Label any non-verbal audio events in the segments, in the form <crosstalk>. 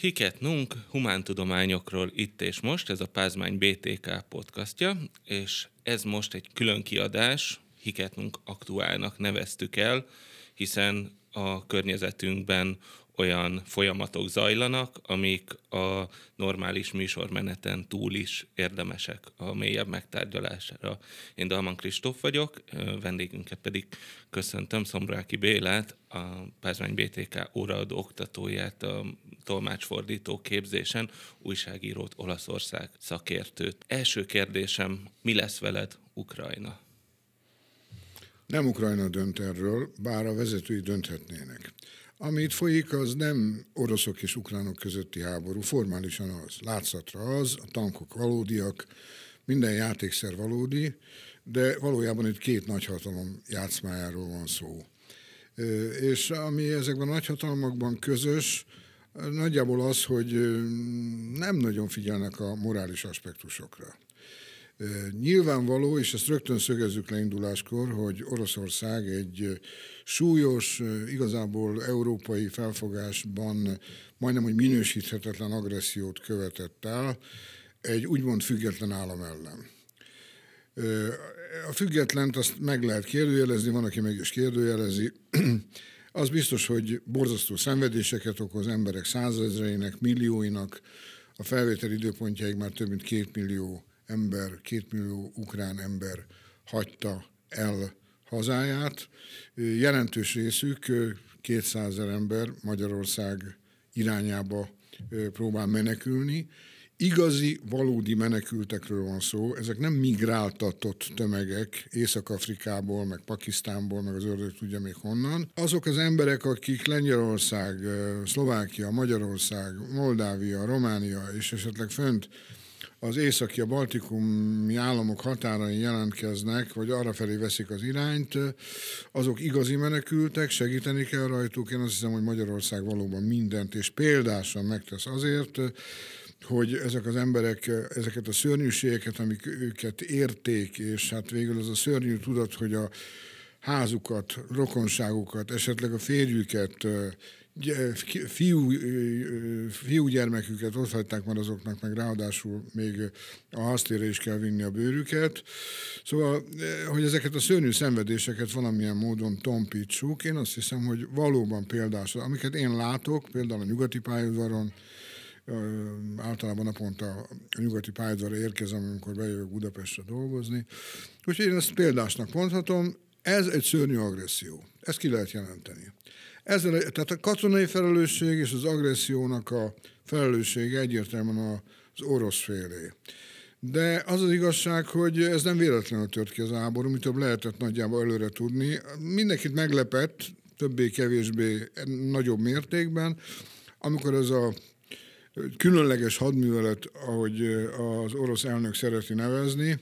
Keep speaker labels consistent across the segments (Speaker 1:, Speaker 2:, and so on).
Speaker 1: Hiket Nunk humántudományokról itt és most, ez a Pázmány BTK podcastja, és ez most egy külön kiadás, Hiket Nunk aktuálnak neveztük el, hiszen a környezetünkben olyan folyamatok zajlanak, amik a normális műsormeneten túl is érdemesek a mélyebb megtárgyalására. Én Dalman Kristóf vagyok, vendégünket pedig köszöntöm Szomráki Bélát, a Pázmány BTK óraadó oktatóját, a tolmácsfordító képzésen, újságírót, Olaszország szakértőt. Első kérdésem, mi lesz veled Ukrajna?
Speaker 2: Nem Ukrajna dönt erről, bár a vezetői dönthetnének. Ami itt folyik, az nem oroszok és ukránok közötti háború, formálisan az, látszatra az, a tankok valódiak, minden játékszer valódi, de valójában itt két nagyhatalom játszmájáról van szó. És ami ezekben a nagyhatalmakban közös, nagyjából az, hogy nem nagyon figyelnek a morális aspektusokra. Nyilvánvaló, és ezt rögtön szögezzük le induláskor, hogy Oroszország egy súlyos, igazából európai felfogásban majdnem, hogy minősíthetetlen agressziót követett el egy úgymond független állam ellen. A függetlent azt meg lehet kérdőjelezni, van, aki meg is kérdőjelezi. <clears throat> Az biztos, hogy borzasztó szenvedéseket okoz emberek százezreinek, millióinak. A felvétel időpontjáig már több mint két millió ember, két millió ukrán ember hagyta el hazáját. Jelentős részük, 200 ember Magyarország irányába próbál menekülni. Igazi, valódi menekültekről van szó, ezek nem migráltatott tömegek Észak-Afrikából, meg Pakisztánból, meg az ördög tudja még honnan. Azok az emberek, akik Lengyelország, Szlovákia, Magyarország, Moldávia, Románia és esetleg fönt az északi, a baltikumi államok határain jelentkeznek, vagy arra felé veszik az irányt, azok igazi menekültek, segíteni kell rajtuk. Én azt hiszem, hogy Magyarország valóban mindent és példásan megtesz azért, hogy ezek az emberek ezeket a szörnyűségeket, amik őket érték, és hát végül az a szörnyű tudat, hogy a házukat, rokonságukat, esetleg a férjüket fiú, fiúgyermeküket ott hagyták már azoknak, meg ráadásul még a hasztére is kell vinni a bőrüket. Szóval, hogy ezeket a szörnyű szenvedéseket valamilyen módon tompítsuk, én azt hiszem, hogy valóban példás, amiket én látok, például a nyugati pályaudvaron, általában naponta a nyugati pályadvarra érkezem, amikor bejövök Budapestre dolgozni. Úgyhogy én ezt példásnak mondhatom, ez egy szörnyű agresszió. Ezt ki lehet jelenteni. Ezzel, tehát a katonai felelősség és az agressziónak a felelőssége egyértelműen az orosz félé. De az az igazság, hogy ez nem véletlenül tört ki az háború, mit több lehetett nagyjából előre tudni. Mindenkit meglepett, többé-kevésbé nagyobb mértékben, amikor ez a különleges hadművelet, ahogy az orosz elnök szereti nevezni,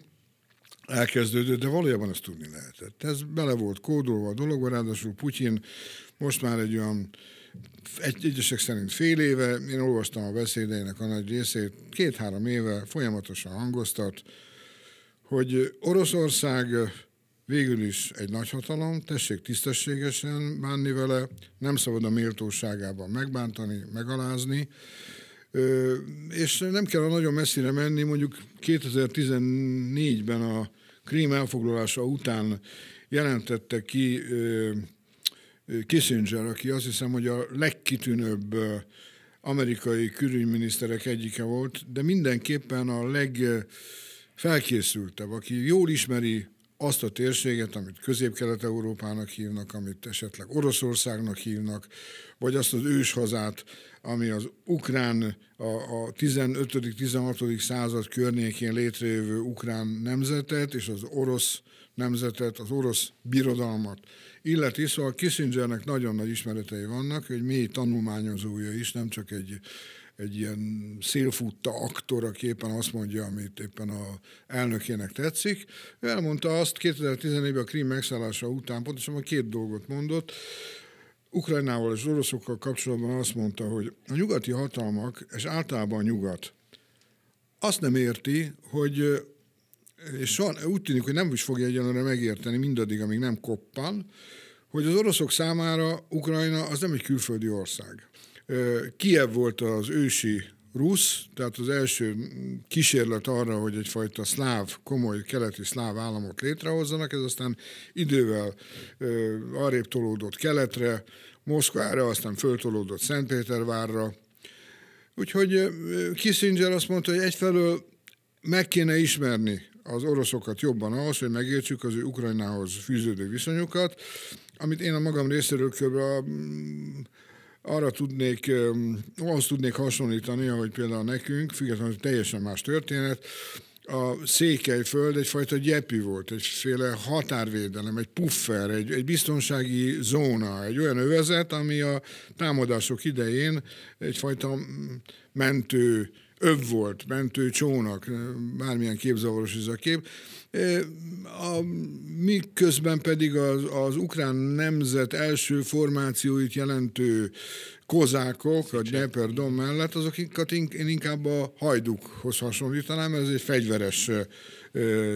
Speaker 2: elkezdődött, de valójában ezt tudni lehetett. Ez bele volt kódolva a dologba, ráadásul Putyin most már egy olyan egy, egyesek szerint fél éve, én olvastam a beszédeinek a nagy részét, két-három éve folyamatosan hangoztat, hogy Oroszország végül is egy nagyhatalom, tessék tisztességesen bánni vele, nem szabad a méltóságában megbántani, megalázni, és nem kell nagyon messzire menni, mondjuk 2014-ben a Krím elfoglalása után jelentette ki Kissinger, aki azt hiszem, hogy a legkitűnőbb amerikai külügyminiszterek egyike volt, de mindenképpen a legfelkészültebb, aki jól ismeri azt a térséget, amit Közép-Kelet-Európának hívnak, amit esetleg Oroszországnak hívnak, vagy azt az őshazát, ami az ukrán, a, a 15.-16. század környékén létrejövő ukrán nemzetet, és az orosz nemzetet, az orosz birodalmat illeti, szóval Kissingernek nagyon nagy ismeretei vannak, hogy mély tanulmányozója is, nem csak egy, egy ilyen szélfutta aktor, aki éppen azt mondja, amit éppen a elnökének tetszik. Ő elmondta azt 2014-ben a Krím megszállása után, pontosan két dolgot mondott. Ukrajnával és oroszokkal kapcsolatban azt mondta, hogy a nyugati hatalmak, és általában a nyugat, azt nem érti, hogy és soha, úgy tűnik, hogy nem is fogja egyenlőre megérteni mindaddig, amíg nem koppan, hogy az oroszok számára Ukrajna az nem egy külföldi ország. Kiev volt az ősi rusz, tehát az első kísérlet arra, hogy egyfajta szláv, komoly keleti szláv államot létrehozzanak, ez aztán idővel ö, arrébb tolódott keletre, Moszkvára, aztán föltolódott Szentpétervárra. Úgyhogy Kissinger azt mondta, hogy egyfelől meg kéne ismerni az oroszokat jobban ahhoz, hogy megértsük az ő Ukrajnához fűződő viszonyokat, amit én a magam részéről kb arra tudnék, ahhoz tudnék hasonlítani, ahogy például nekünk, függetlenül teljesen más történet, a Székelyföld egyfajta gyepű volt, egyféle határvédelem, egy puffer, egy, egy biztonsági zóna, egy olyan övezet, ami a támadások idején egyfajta mentő öv volt, mentő csónak, bármilyen képzavaros ez a kép. A, mi közben pedig az, az ukrán nemzet első formációit jelentő kozákok a Dnieper Dom mellett, azokat én inkább a hajdukhoz hasonlítanám, mert ez egy fegyveres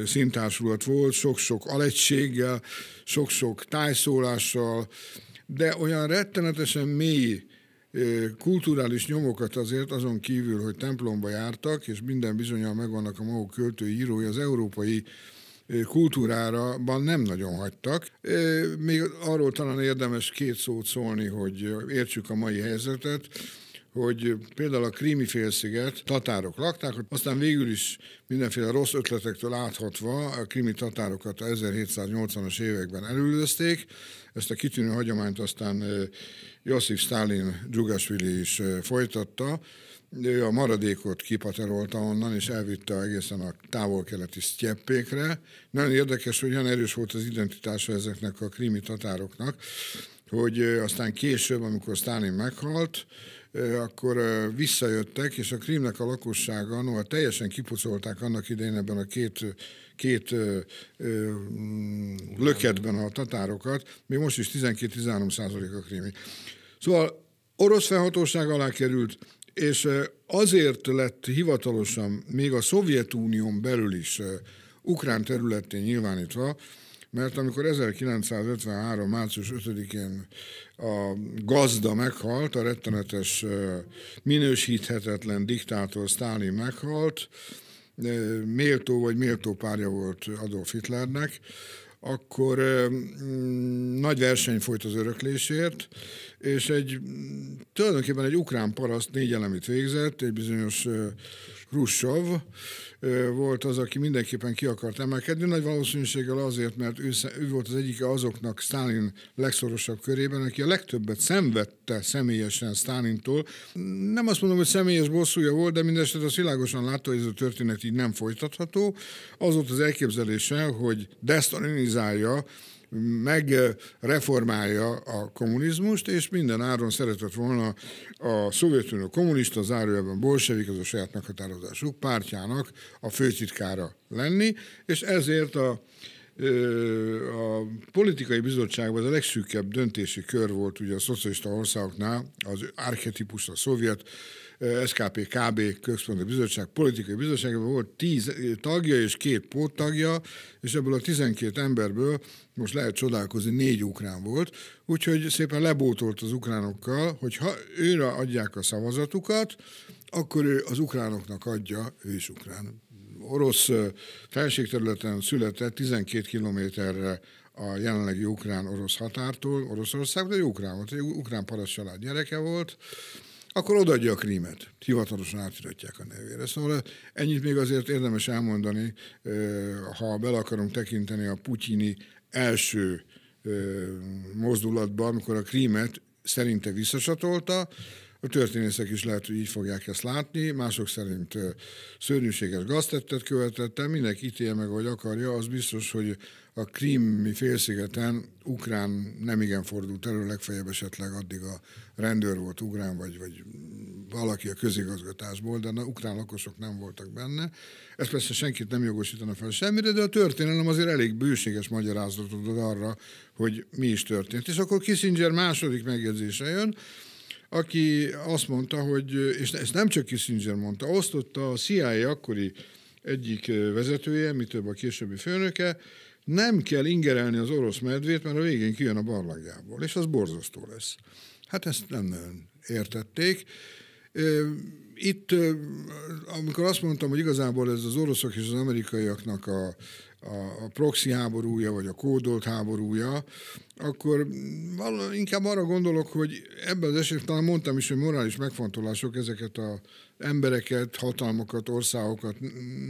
Speaker 2: szintársulat volt, sok-sok alegységgel, sok-sok tájszólással, de olyan rettenetesen mély kulturális nyomokat azért azon kívül, hogy templomba jártak, és minden bizonyal megvannak a maguk költői írói, az európai kultúrára nem nagyon hagytak. Még arról talán érdemes két szót szólni, hogy értsük a mai helyzetet hogy például a krími félsziget tatárok lakták, aztán végül is mindenféle rossz ötletektől áthatva a krimi tatárokat a 1780-as években elüldözték. Ezt a kitűnő hagyományt aztán Josif Stalin Dzsugasvili is folytatta, ő a maradékot kipaterolta onnan, és elvitte egészen a távol-keleti sztyeppékre. Nagyon érdekes, hogy olyan erős volt az identitása ezeknek a krimi tatároknak, hogy aztán később, amikor Stalin meghalt, akkor visszajöttek, és a Krímnek a lakossága, no, teljesen kipucolták annak idején ebben a két, két ö, ö, löketben a tatárokat, még most is 12-13 százalék a krími. Szóval orosz felhatóság alá került, és azért lett hivatalosan még a Szovjetunión belül is ukrán területén nyilvánítva, mert amikor 1953. március 5-én a gazda meghalt, a rettenetes, minősíthetetlen diktátor Stalin meghalt, méltó vagy méltó párja volt Adolf Hitlernek, akkor nagy verseny folyt az öröklésért, és egy tulajdonképpen egy ukrán paraszt négy elemit végzett, egy bizonyos Khrushchev, volt az, aki mindenképpen ki akart emelkedni, nagy valószínűséggel azért, mert ő, ő volt az egyike azoknak Stalin legszorosabb körében, aki a legtöbbet szenvedte személyesen Stalintól. Nem azt mondom, hogy személyes bosszúja volt, de mindesetre az világosan látta, hogy ez a történet így nem folytatható. Az volt az elképzelése, hogy destalinizálja megreformálja a kommunizmust, és minden áron szeretett volna a Szovjetunió kommunista, zárójelben bolsevik, az a saját meghatározásuk pártjának a főtitkára lenni, és ezért a a politikai bizottságban a legszűkebb döntési kör volt ugye a szocialista országoknál, az archetipus, a szovjet, SKP KB központi bizottság, politikai bizottságban volt tíz tagja és két póttagja, és ebből a tizenkét emberből most lehet csodálkozni, négy ukrán volt, úgyhogy szépen lebótolt az ukránokkal, hogy ha őre adják a szavazatukat, akkor ő az ukránoknak adja, ő is ukrán. Orosz felségterületen született 12 kilométerre a jelenlegi ukrán-orosz határtól, Oroszország, de ukrán volt, egy ukrán paraszt család gyereke volt, akkor odaadja a krímet. Hivatalosan átiratják a nevére. Szóval ennyit még azért érdemes elmondani, ha bele akarunk tekinteni a putyini első mozdulatba, amikor a krímet szerinte visszasatolta, a történészek is lehet, hogy így fogják ezt látni, mások szerint szörnyűséges gaztettet követett el, mindenki ítélje meg, hogy akarja, az biztos, hogy a krími félszigeten ukrán nem igen fordult elő, legfeljebb esetleg addig a rendőr volt ukrán, vagy, vagy valaki a közigazgatásból, de a ukrán lakosok nem voltak benne. Ez persze senkit nem jogosítana fel semmire, de a történelem azért elég bőséges magyarázatot ad arra, hogy mi is történt. És akkor Kissinger második megjegyzése jön, aki azt mondta, hogy, és ezt nem csak Kissinger mondta, osztotta a CIA akkori egyik vezetője, mi több a későbbi főnöke, nem kell ingerelni az orosz medvét, mert a végén kijön a barlangjából, és az borzasztó lesz. Hát ezt nem nagyon értették. Itt, amikor azt mondtam, hogy igazából ez az oroszok és az amerikaiaknak a, a, a proxy háborúja, vagy a kódolt háborúja, akkor inkább arra gondolok, hogy ebben az esetben talán mondtam is, hogy morális megfontolások ezeket a embereket, hatalmakat, országokat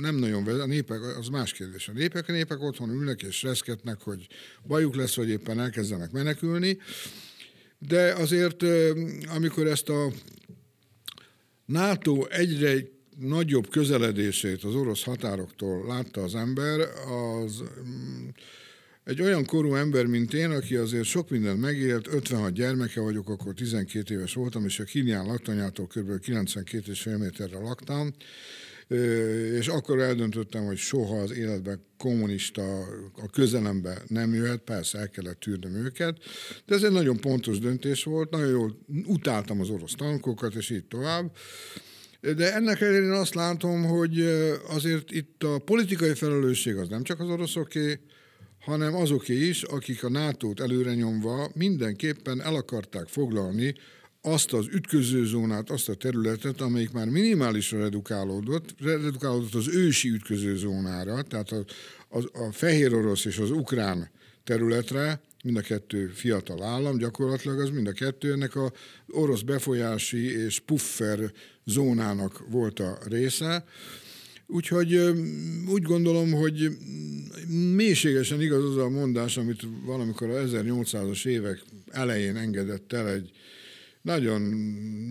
Speaker 2: nem nagyon vezet. A népek, az más kérdés. A népek, a népek otthon ülnek és reszketnek, hogy bajuk lesz, vagy éppen elkezdenek menekülni. De azért, amikor ezt a NATO egyre nagyobb közeledését az orosz határoktól látta az ember, az mm, egy olyan korú ember, mint én, aki azért sok mindent megélt, 56 gyermeke vagyok, akkor 12 éves voltam, és a Kínján laktanyától kb. 92 és fél méterre laktam, és akkor eldöntöttem, hogy soha az életben kommunista a közelembe nem jöhet, persze el kellett tűrnöm őket, de ez egy nagyon pontos döntés volt, nagyon jól utáltam az orosz tankokat, és így tovább. De ennek ellenére azt látom, hogy azért itt a politikai felelősség az nem csak az oroszoké, hanem azoké is, akik a NATO-t előre nyomva mindenképpen el akarták foglalni azt az ütközőzónát, azt a területet, amelyik már minimálisra redukálódott, redukálódott az ősi ütközőzónára, tehát a, a, a fehér orosz és az ukrán területre, mind a kettő fiatal állam, gyakorlatilag az mind a kettő ennek a orosz befolyási és puffer zónának volt a része. Úgyhogy úgy gondolom, hogy mélységesen igaz az a mondás, amit valamikor a 1800-as évek elején engedett el egy nagyon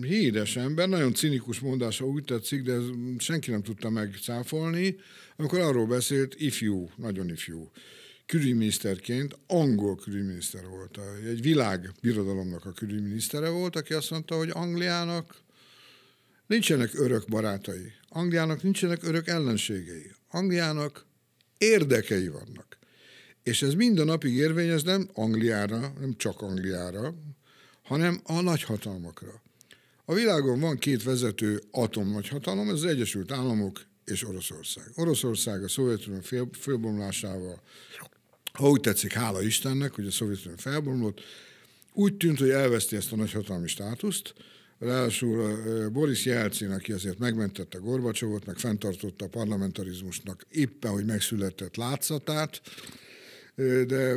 Speaker 2: híres ember, nagyon cinikus mondása úgy tetszik, de senki nem tudta megcáfolni, amikor arról beszélt, ifjú, nagyon ifjú, külügyminiszterként, angol külügyminiszter volt, egy világ birodalomnak a külügyminisztere volt, aki azt mondta, hogy Angliának nincsenek örök barátai, Angliának nincsenek örök ellenségei, Angliának érdekei vannak. És ez mind a napig érvényes nem Angliára, nem csak Angliára, hanem a nagyhatalmakra. A világon van két vezető atomnagyhatalom, ez az Egyesült Államok és Oroszország. Oroszország a Szovjetunió fél, félbomlásával, ha úgy tetszik, hála Istennek, hogy a Szovjetunió felbomlott, úgy tűnt, hogy elveszti ezt a nagyhatalmi státuszt, Ráadásul Boris Jelcin, aki azért megmentette Gorbacsovot, meg fenntartotta a parlamentarizmusnak éppen, hogy megszületett látszatát, de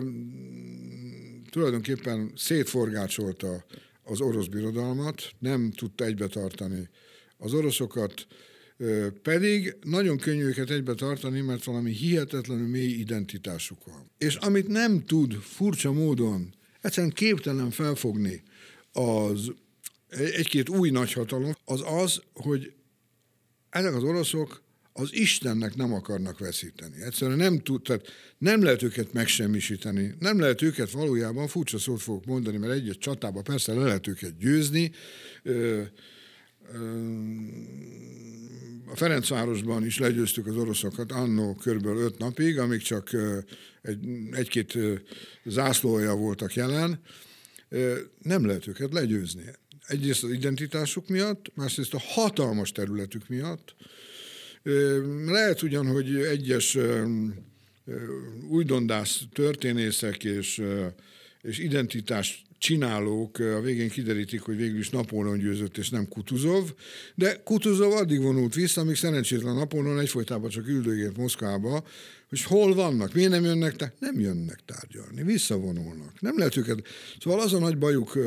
Speaker 2: tulajdonképpen szétforgácsolta az orosz birodalmat, nem tudta egybe tartani az oroszokat, pedig nagyon könnyű őket egybe tartani, mert valami hihetetlenül mély identitásuk van. És amit nem tud furcsa módon, egyszerűen képtelen felfogni az egy-két új nagyhatalom, az az, hogy ezek az oroszok az Istennek nem akarnak veszíteni. Egyszerűen nem tud, tehát nem lehet őket megsemmisíteni, nem lehet őket valójában, furcsa szót fogok mondani, mert egy csatában persze le lehet őket győzni. A Ferencvárosban is legyőztük az oroszokat annó körülbelül öt napig, amíg csak egy, egy-két zászlója voltak jelen. Nem lehet őket legyőzni. Egyrészt az identitásuk miatt, másrészt a hatalmas területük miatt, lehet ugyan, hogy egyes újdondász történészek és, és identitás csinálók a végén kiderítik, hogy végül is Napóleon győzött, és nem Kutuzov, de Kutuzov addig vonult vissza, amíg szerencsétlen Napóleon egyfolytában csak üldögélt Moszkvába, hogy hol vannak, miért nem jönnek, tehát nem jönnek tárgyalni, visszavonulnak. Nem lehet őket. Szóval az a nagy bajuk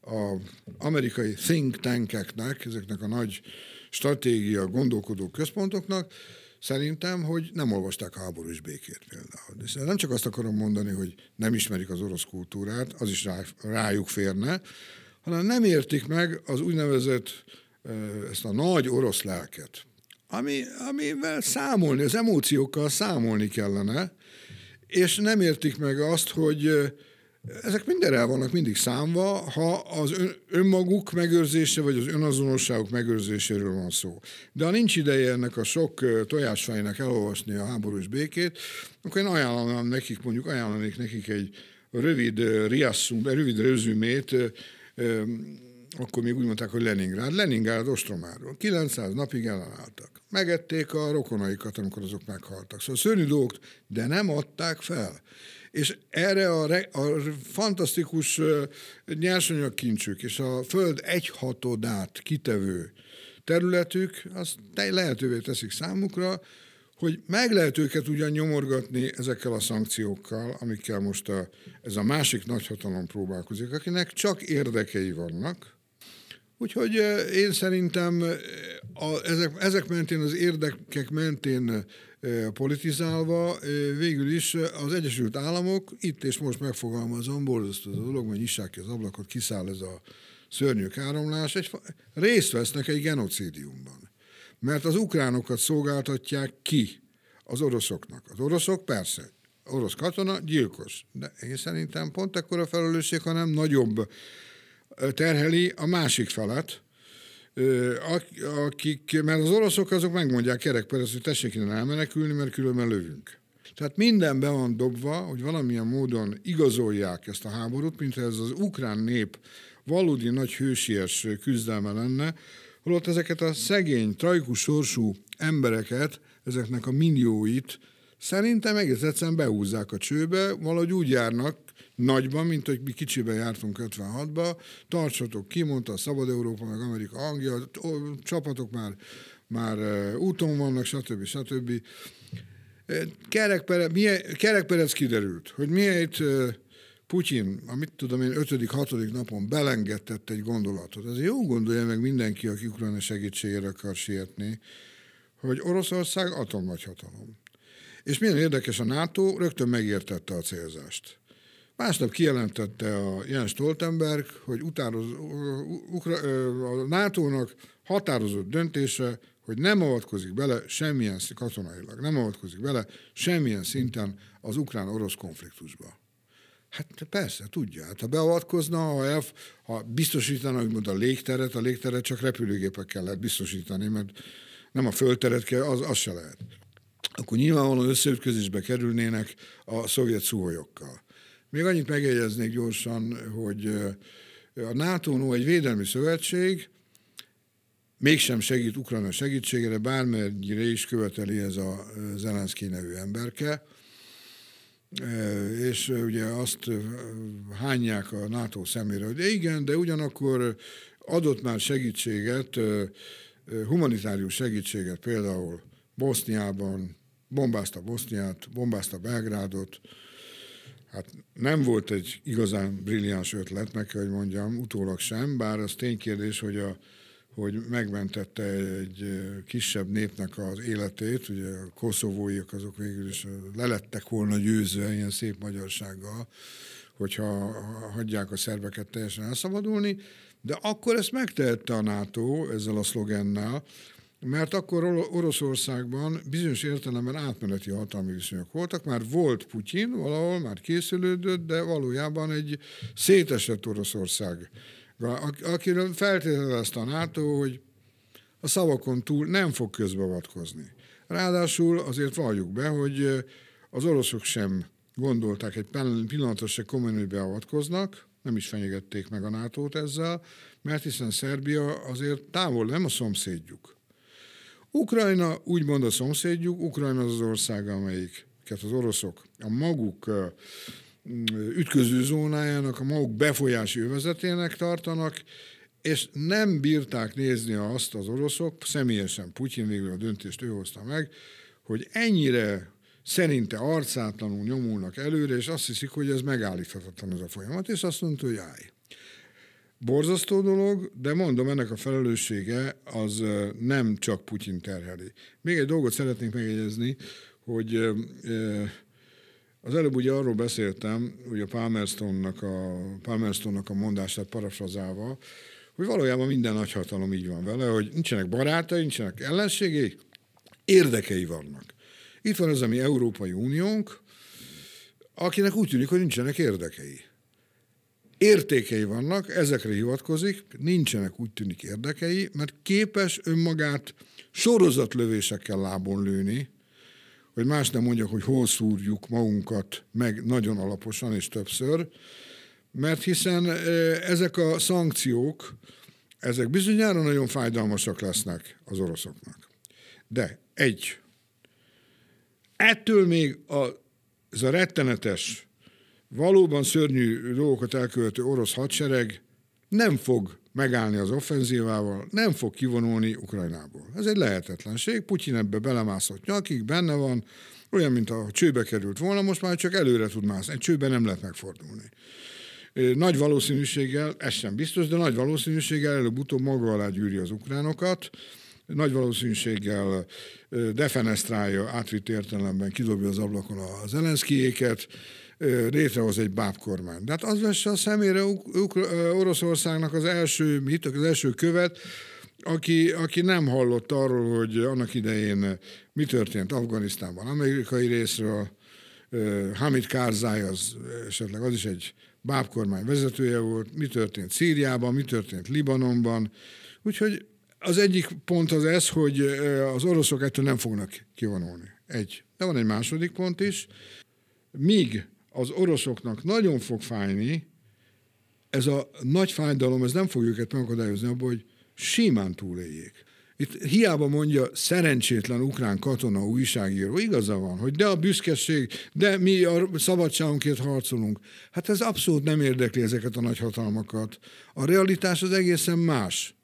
Speaker 2: az amerikai think tankeknek, ezeknek a nagy stratégia gondolkodó központoknak, szerintem, hogy nem olvasták háborús békét például. De nem csak azt akarom mondani, hogy nem ismerik az orosz kultúrát, az is rá, rájuk férne, hanem nem értik meg az úgynevezett ezt a nagy orosz lelket, ami, amivel számolni, az emóciókkal számolni kellene, és nem értik meg azt, hogy ezek mindenre vannak mindig számva, ha az ön, önmaguk megőrzése, vagy az önazonosságuk megőrzéséről van szó. De ha nincs ideje ennek a sok tojásfejnek elolvasni a háborús békét, akkor én ajánlanám nekik, mondjuk ajánlanék nekik egy rövid riasszum, rövid rezümét akkor még úgy mondták, hogy Leningrád, Leningrád ostromáról. 900 napig ellenálltak. Megették a rokonaikat, amikor azok meghaltak. Szóval szörnyű dolgok, de nem adták fel. És erre a, re, a fantasztikus nyersanyagkincsük és a föld egyhatodát kitevő területük, azt lehetővé teszik számukra, hogy meg lehet őket ugyan nyomorgatni ezekkel a szankciókkal, amikkel most a, ez a másik nagyhatalom próbálkozik, akinek csak érdekei vannak, Úgyhogy én szerintem a, ezek, ezek mentén, az érdekek mentén politizálva, végül is az Egyesült Államok itt és most megfogalmazom, borzasztó az a dolog, hogy nyissák ki az ablakot, kiszáll ez a szörnyű áramlás, egy, részt vesznek egy genocidiumban. Mert az ukránokat szolgáltatják ki az oroszoknak. Az oroszok persze, orosz katona gyilkos, de én szerintem pont ekkora felelősség, hanem nagyobb terheli a másik felet, akik, mert az oroszok azok megmondják kerekperec, hogy tessék innen elmenekülni, mert különben lövünk. Tehát minden be van dobva, hogy valamilyen módon igazolják ezt a háborút, mint ez az ukrán nép valódi nagy hősies küzdelme lenne, holott ezeket a szegény, trajkus sorsú embereket, ezeknek a millióit szerintem egész egyszerűen behúzzák a csőbe, valahogy úgy járnak, nagyban, mint hogy mi kicsiben jártunk 56-ba, tartsatok ki, mondta a Szabad Európa, meg Amerika, Anglia, csapatok már, már úton vannak, stb. stb. Kerekperec, milyen, Kerekperec kiderült, hogy miért Putyin, amit tudom én, ötödik, hatodik napon belengedett egy gondolatot. Ez jó gondolja meg mindenki, aki Ukrajna segítségére akar sietni, hogy Oroszország atomnagyhatalom. És milyen érdekes, a NATO rögtön megértette a célzást. Másnap kijelentette a Jens Stoltenberg, hogy utánoz, a NATO-nak határozott döntése, hogy nem avatkozik bele semmilyen katonailag, nem avatkozik bele semmilyen szinten az ukrán-orosz konfliktusba. Hát persze, tudja. Hát ha beavatkozna, ha, elf, ha biztosítana úgymond a légteret, a légteret csak repülőgépekkel lehet biztosítani, mert nem a földteret kell, az, az se lehet. Akkor nyilvánvalóan összeütközésbe kerülnének a szovjet szúholyokkal. Még annyit megjegyeznék gyorsan, hogy a NATO egy védelmi szövetség, mégsem segít Ukrajna segítségére, bármennyire is követeli ez a Zelenszky nevű emberke, és ugye azt hányják a NATO szemére, hogy igen, de ugyanakkor adott már segítséget, humanitárius segítséget például Boszniában, bombázta Boszniát, bombázta Belgrádot, Hát nem volt egy igazán brilliáns ötlet, meg kell, hogy mondjam, utólag sem, bár az ténykérdés, hogy, a, hogy megmentette egy kisebb népnek az életét, ugye a koszovóiak azok végül is lelettek volna győzve ilyen szép magyarsággal, hogyha hagyják a szerveket teljesen elszabadulni, de akkor ezt megtehette a NATO ezzel a szlogennel, mert akkor Oroszországban bizonyos értelemben átmeneti hatalmi viszonyok voltak, már volt Putyin valahol, már készülődött, de valójában egy szétesett Oroszország, akiről feltételezte a NATO, hogy a szavakon túl nem fog közbeavatkozni. Ráadásul azért valljuk be, hogy az oroszok sem gondolták egy pillanatra se komolyan, hogy beavatkoznak, nem is fenyegették meg a nato ezzel, mert hiszen Szerbia azért távol nem a szomszédjuk. Ukrajna úgymond a szomszédjuk, Ukrajna az az ország, amelyiket az oroszok a maguk ütköző zónájának, a maguk befolyási övezetének tartanak, és nem bírták nézni azt az oroszok, személyesen Putyin végül a döntést ő hozta meg, hogy ennyire szerinte arcátlanul nyomulnak előre, és azt hiszik, hogy ez megállíthatatlan ez a folyamat, és azt mondta, hogy állj. Borzasztó dolog, de mondom, ennek a felelőssége az nem csak Putyin terheli. Még egy dolgot szeretnék megjegyezni, hogy az előbb ugye arról beszéltem, hogy a Palmerstonnak a, Palmerstonnak a mondását parafrazálva, hogy valójában minden nagyhatalom így van vele, hogy nincsenek barátai, nincsenek ellenségei, érdekei vannak. Itt van az a mi Európai Uniónk, akinek úgy tűnik, hogy nincsenek érdekei értékei vannak, ezekre hivatkozik, nincsenek úgy tűnik érdekei, mert képes önmagát sorozatlövésekkel lábon lőni, hogy más nem mondjak, hogy hol szúrjuk magunkat meg nagyon alaposan és többször, mert hiszen ezek a szankciók, Ezek bizonyára nagyon fájdalmasak lesznek az oroszoknak. De egy, ettől még a, ez a rettenetes, valóban szörnyű dolgokat elkövető orosz hadsereg nem fog megállni az offenzívával, nem fog kivonulni Ukrajnából. Ez egy lehetetlenség, Putyin ebbe belemászott nyakig, benne van, olyan, mint a csőbe került volna, most már csak előre tud mászni. Egy csőbe nem lehet megfordulni. Nagy valószínűséggel, ez sem biztos, de nagy valószínűséggel előbb-utóbb maga alá gyűri az ukránokat, nagy valószínűséggel defenestrálja, átvitt értelemben kidobja az ablakon az Zelenszkijéket, létrehoz egy bábkormány. De hát az vesse a szemére Oroszországnak az első, mit, az első követ, aki, aki nem hallott arról, hogy annak idején mi történt Afganisztánban, amerikai részről, Hamid Karzai az esetleg az is egy bábkormány vezetője volt, mi történt Szíriában, mi történt Libanonban. Úgyhogy az egyik pont az ez, hogy az oroszok ettől nem fognak kivonulni. Egy. De van egy második pont is. Míg az oroszoknak nagyon fog fájni, ez a nagy fájdalom, ez nem fog őket megakadályozni abban, hogy simán túléljék. Itt hiába mondja szerencsétlen ukrán katona újságíró, igaza van, hogy de a büszkeség, de mi a szabadságunkért harcolunk. Hát ez abszolút nem érdekli ezeket a nagyhatalmakat. A realitás az egészen más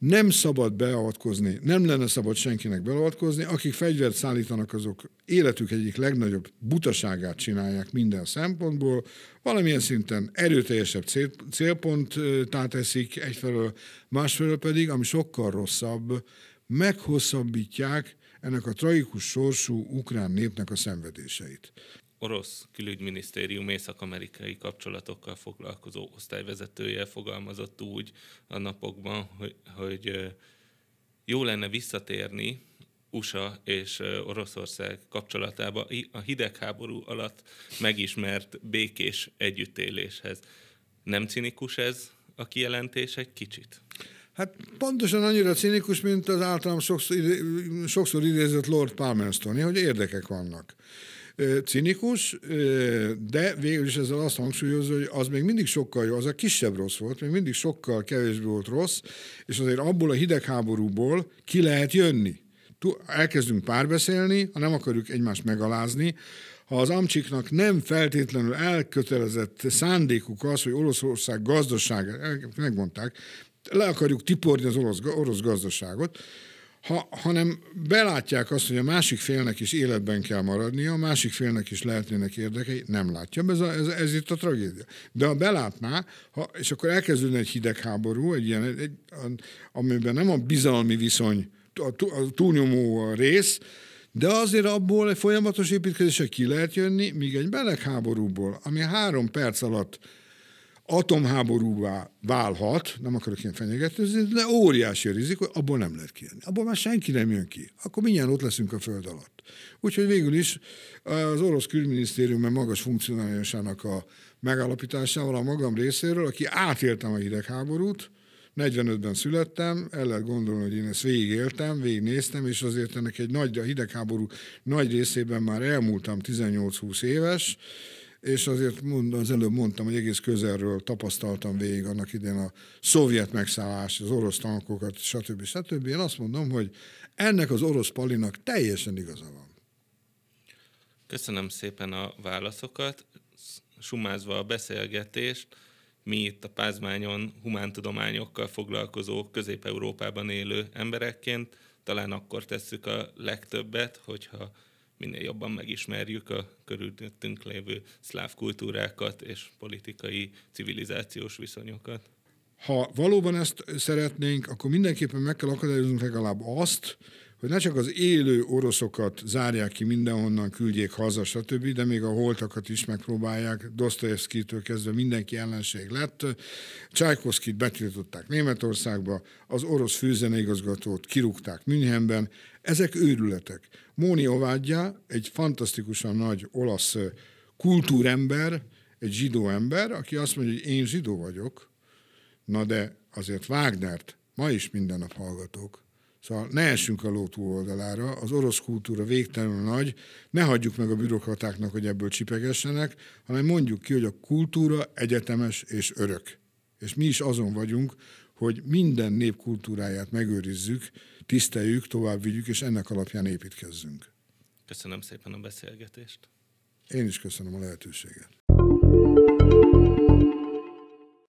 Speaker 2: nem szabad beavatkozni, nem lenne szabad senkinek beavatkozni, akik fegyvert szállítanak, azok életük egyik legnagyobb butaságát csinálják minden szempontból, valamilyen szinten erőteljesebb cél, célponttá teszik egyfelől, másfelől pedig, ami sokkal rosszabb, meghosszabbítják ennek a tragikus sorsú ukrán népnek a szenvedéseit
Speaker 1: orosz külügyminisztérium észak-amerikai kapcsolatokkal foglalkozó osztályvezetője fogalmazott úgy a napokban, hogy, hogy jó lenne visszatérni USA és Oroszország kapcsolatába a hidegháború alatt megismert békés együttéléshez. Nem cinikus ez a kijelentés egy kicsit?
Speaker 2: Hát pontosan annyira cinikus, mint az általam sokszor, sokszor idézett Lord Palmerston, hogy érdekek vannak cinikus, de végül is ezzel azt hangsúlyozza, hogy az még mindig sokkal jó, az a kisebb rossz volt, még mindig sokkal kevésbé volt rossz, és azért abból a hidegháborúból ki lehet jönni. Elkezdünk párbeszélni, ha nem akarjuk egymást megalázni, ha az amcsiknak nem feltétlenül elkötelezett szándékuk az, hogy Oroszország gazdaságát, megmondták, le akarjuk tiporni az orosz, orosz gazdaságot, ha, hanem belátják azt, hogy a másik félnek is életben kell maradnia, a másik félnek is lehetnének érdekei, nem látja. Ez, a, ez, ez itt a tragédia. De ha belátná, ha, és akkor elkezdődne egy hidegháború, egy ilyen, egy, amiben nem a bizalmi viszony a, a túlnyomó rész, de azért abból egy folyamatos építkezésre ki lehet jönni, míg egy melegháborúból, ami három perc alatt atomháborúvá válhat, nem akarok ilyen fenyegetőzni, de óriási a rizikó, abból nem lehet kijönni. Abból már senki nem jön ki. Akkor mindjárt ott leszünk a föld alatt. Úgyhogy végül is az orosz külügyminisztérium magas funkcionálisának a megállapításával a magam részéről, aki átéltem a hidegháborút, 45-ben születtem, el lehet gondolni, hogy én ezt végigéltem, végignéztem, és azért ennek egy nagy, a hidegháború nagy részében már elmúltam 18-20 éves, és azért mond, az előbb mondtam, hogy egész közelről tapasztaltam végig annak idén a szovjet megszállás, az orosz tankokat, stb. stb. Én azt mondom, hogy ennek az orosz palinak teljesen igaza van.
Speaker 1: Köszönöm szépen a válaszokat. Sumázva a beszélgetést, mi itt a Pázmányon humántudományokkal foglalkozó Közép-Európában élő emberekként talán akkor tesszük a legtöbbet, hogyha minél jobban megismerjük a körülöttünk lévő szláv kultúrákat és politikai, civilizációs viszonyokat.
Speaker 2: Ha valóban ezt szeretnénk, akkor mindenképpen meg kell akadályoznunk legalább azt, hogy ne csak az élő oroszokat zárják ki mindenhonnan, küldjék haza, stb., de még a holtakat is megpróbálják. Dostoyevsky-től kezdve mindenki ellenség lett. Csajkovszkit betiltották Németországba, az orosz főzeneigazgatót kirúgták Münchenben. Ezek őrületek. Móni Ovádja, egy fantasztikusan nagy olasz kultúrember, egy zsidó ember, aki azt mondja, hogy én zsidó vagyok, na de azért Wagnert ma is minden nap hallgatok. Szóval ne essünk a ló túloldalára, az orosz kultúra végtelenül nagy, ne hagyjuk meg a bürokratáknak, hogy ebből csipegessenek, hanem mondjuk ki, hogy a kultúra egyetemes és örök. És mi is azon vagyunk, hogy minden nép kultúráját megőrizzük, tiszteljük, tovább vigyük, és ennek alapján építkezzünk.
Speaker 1: Köszönöm szépen a beszélgetést.
Speaker 2: Én is köszönöm a lehetőséget.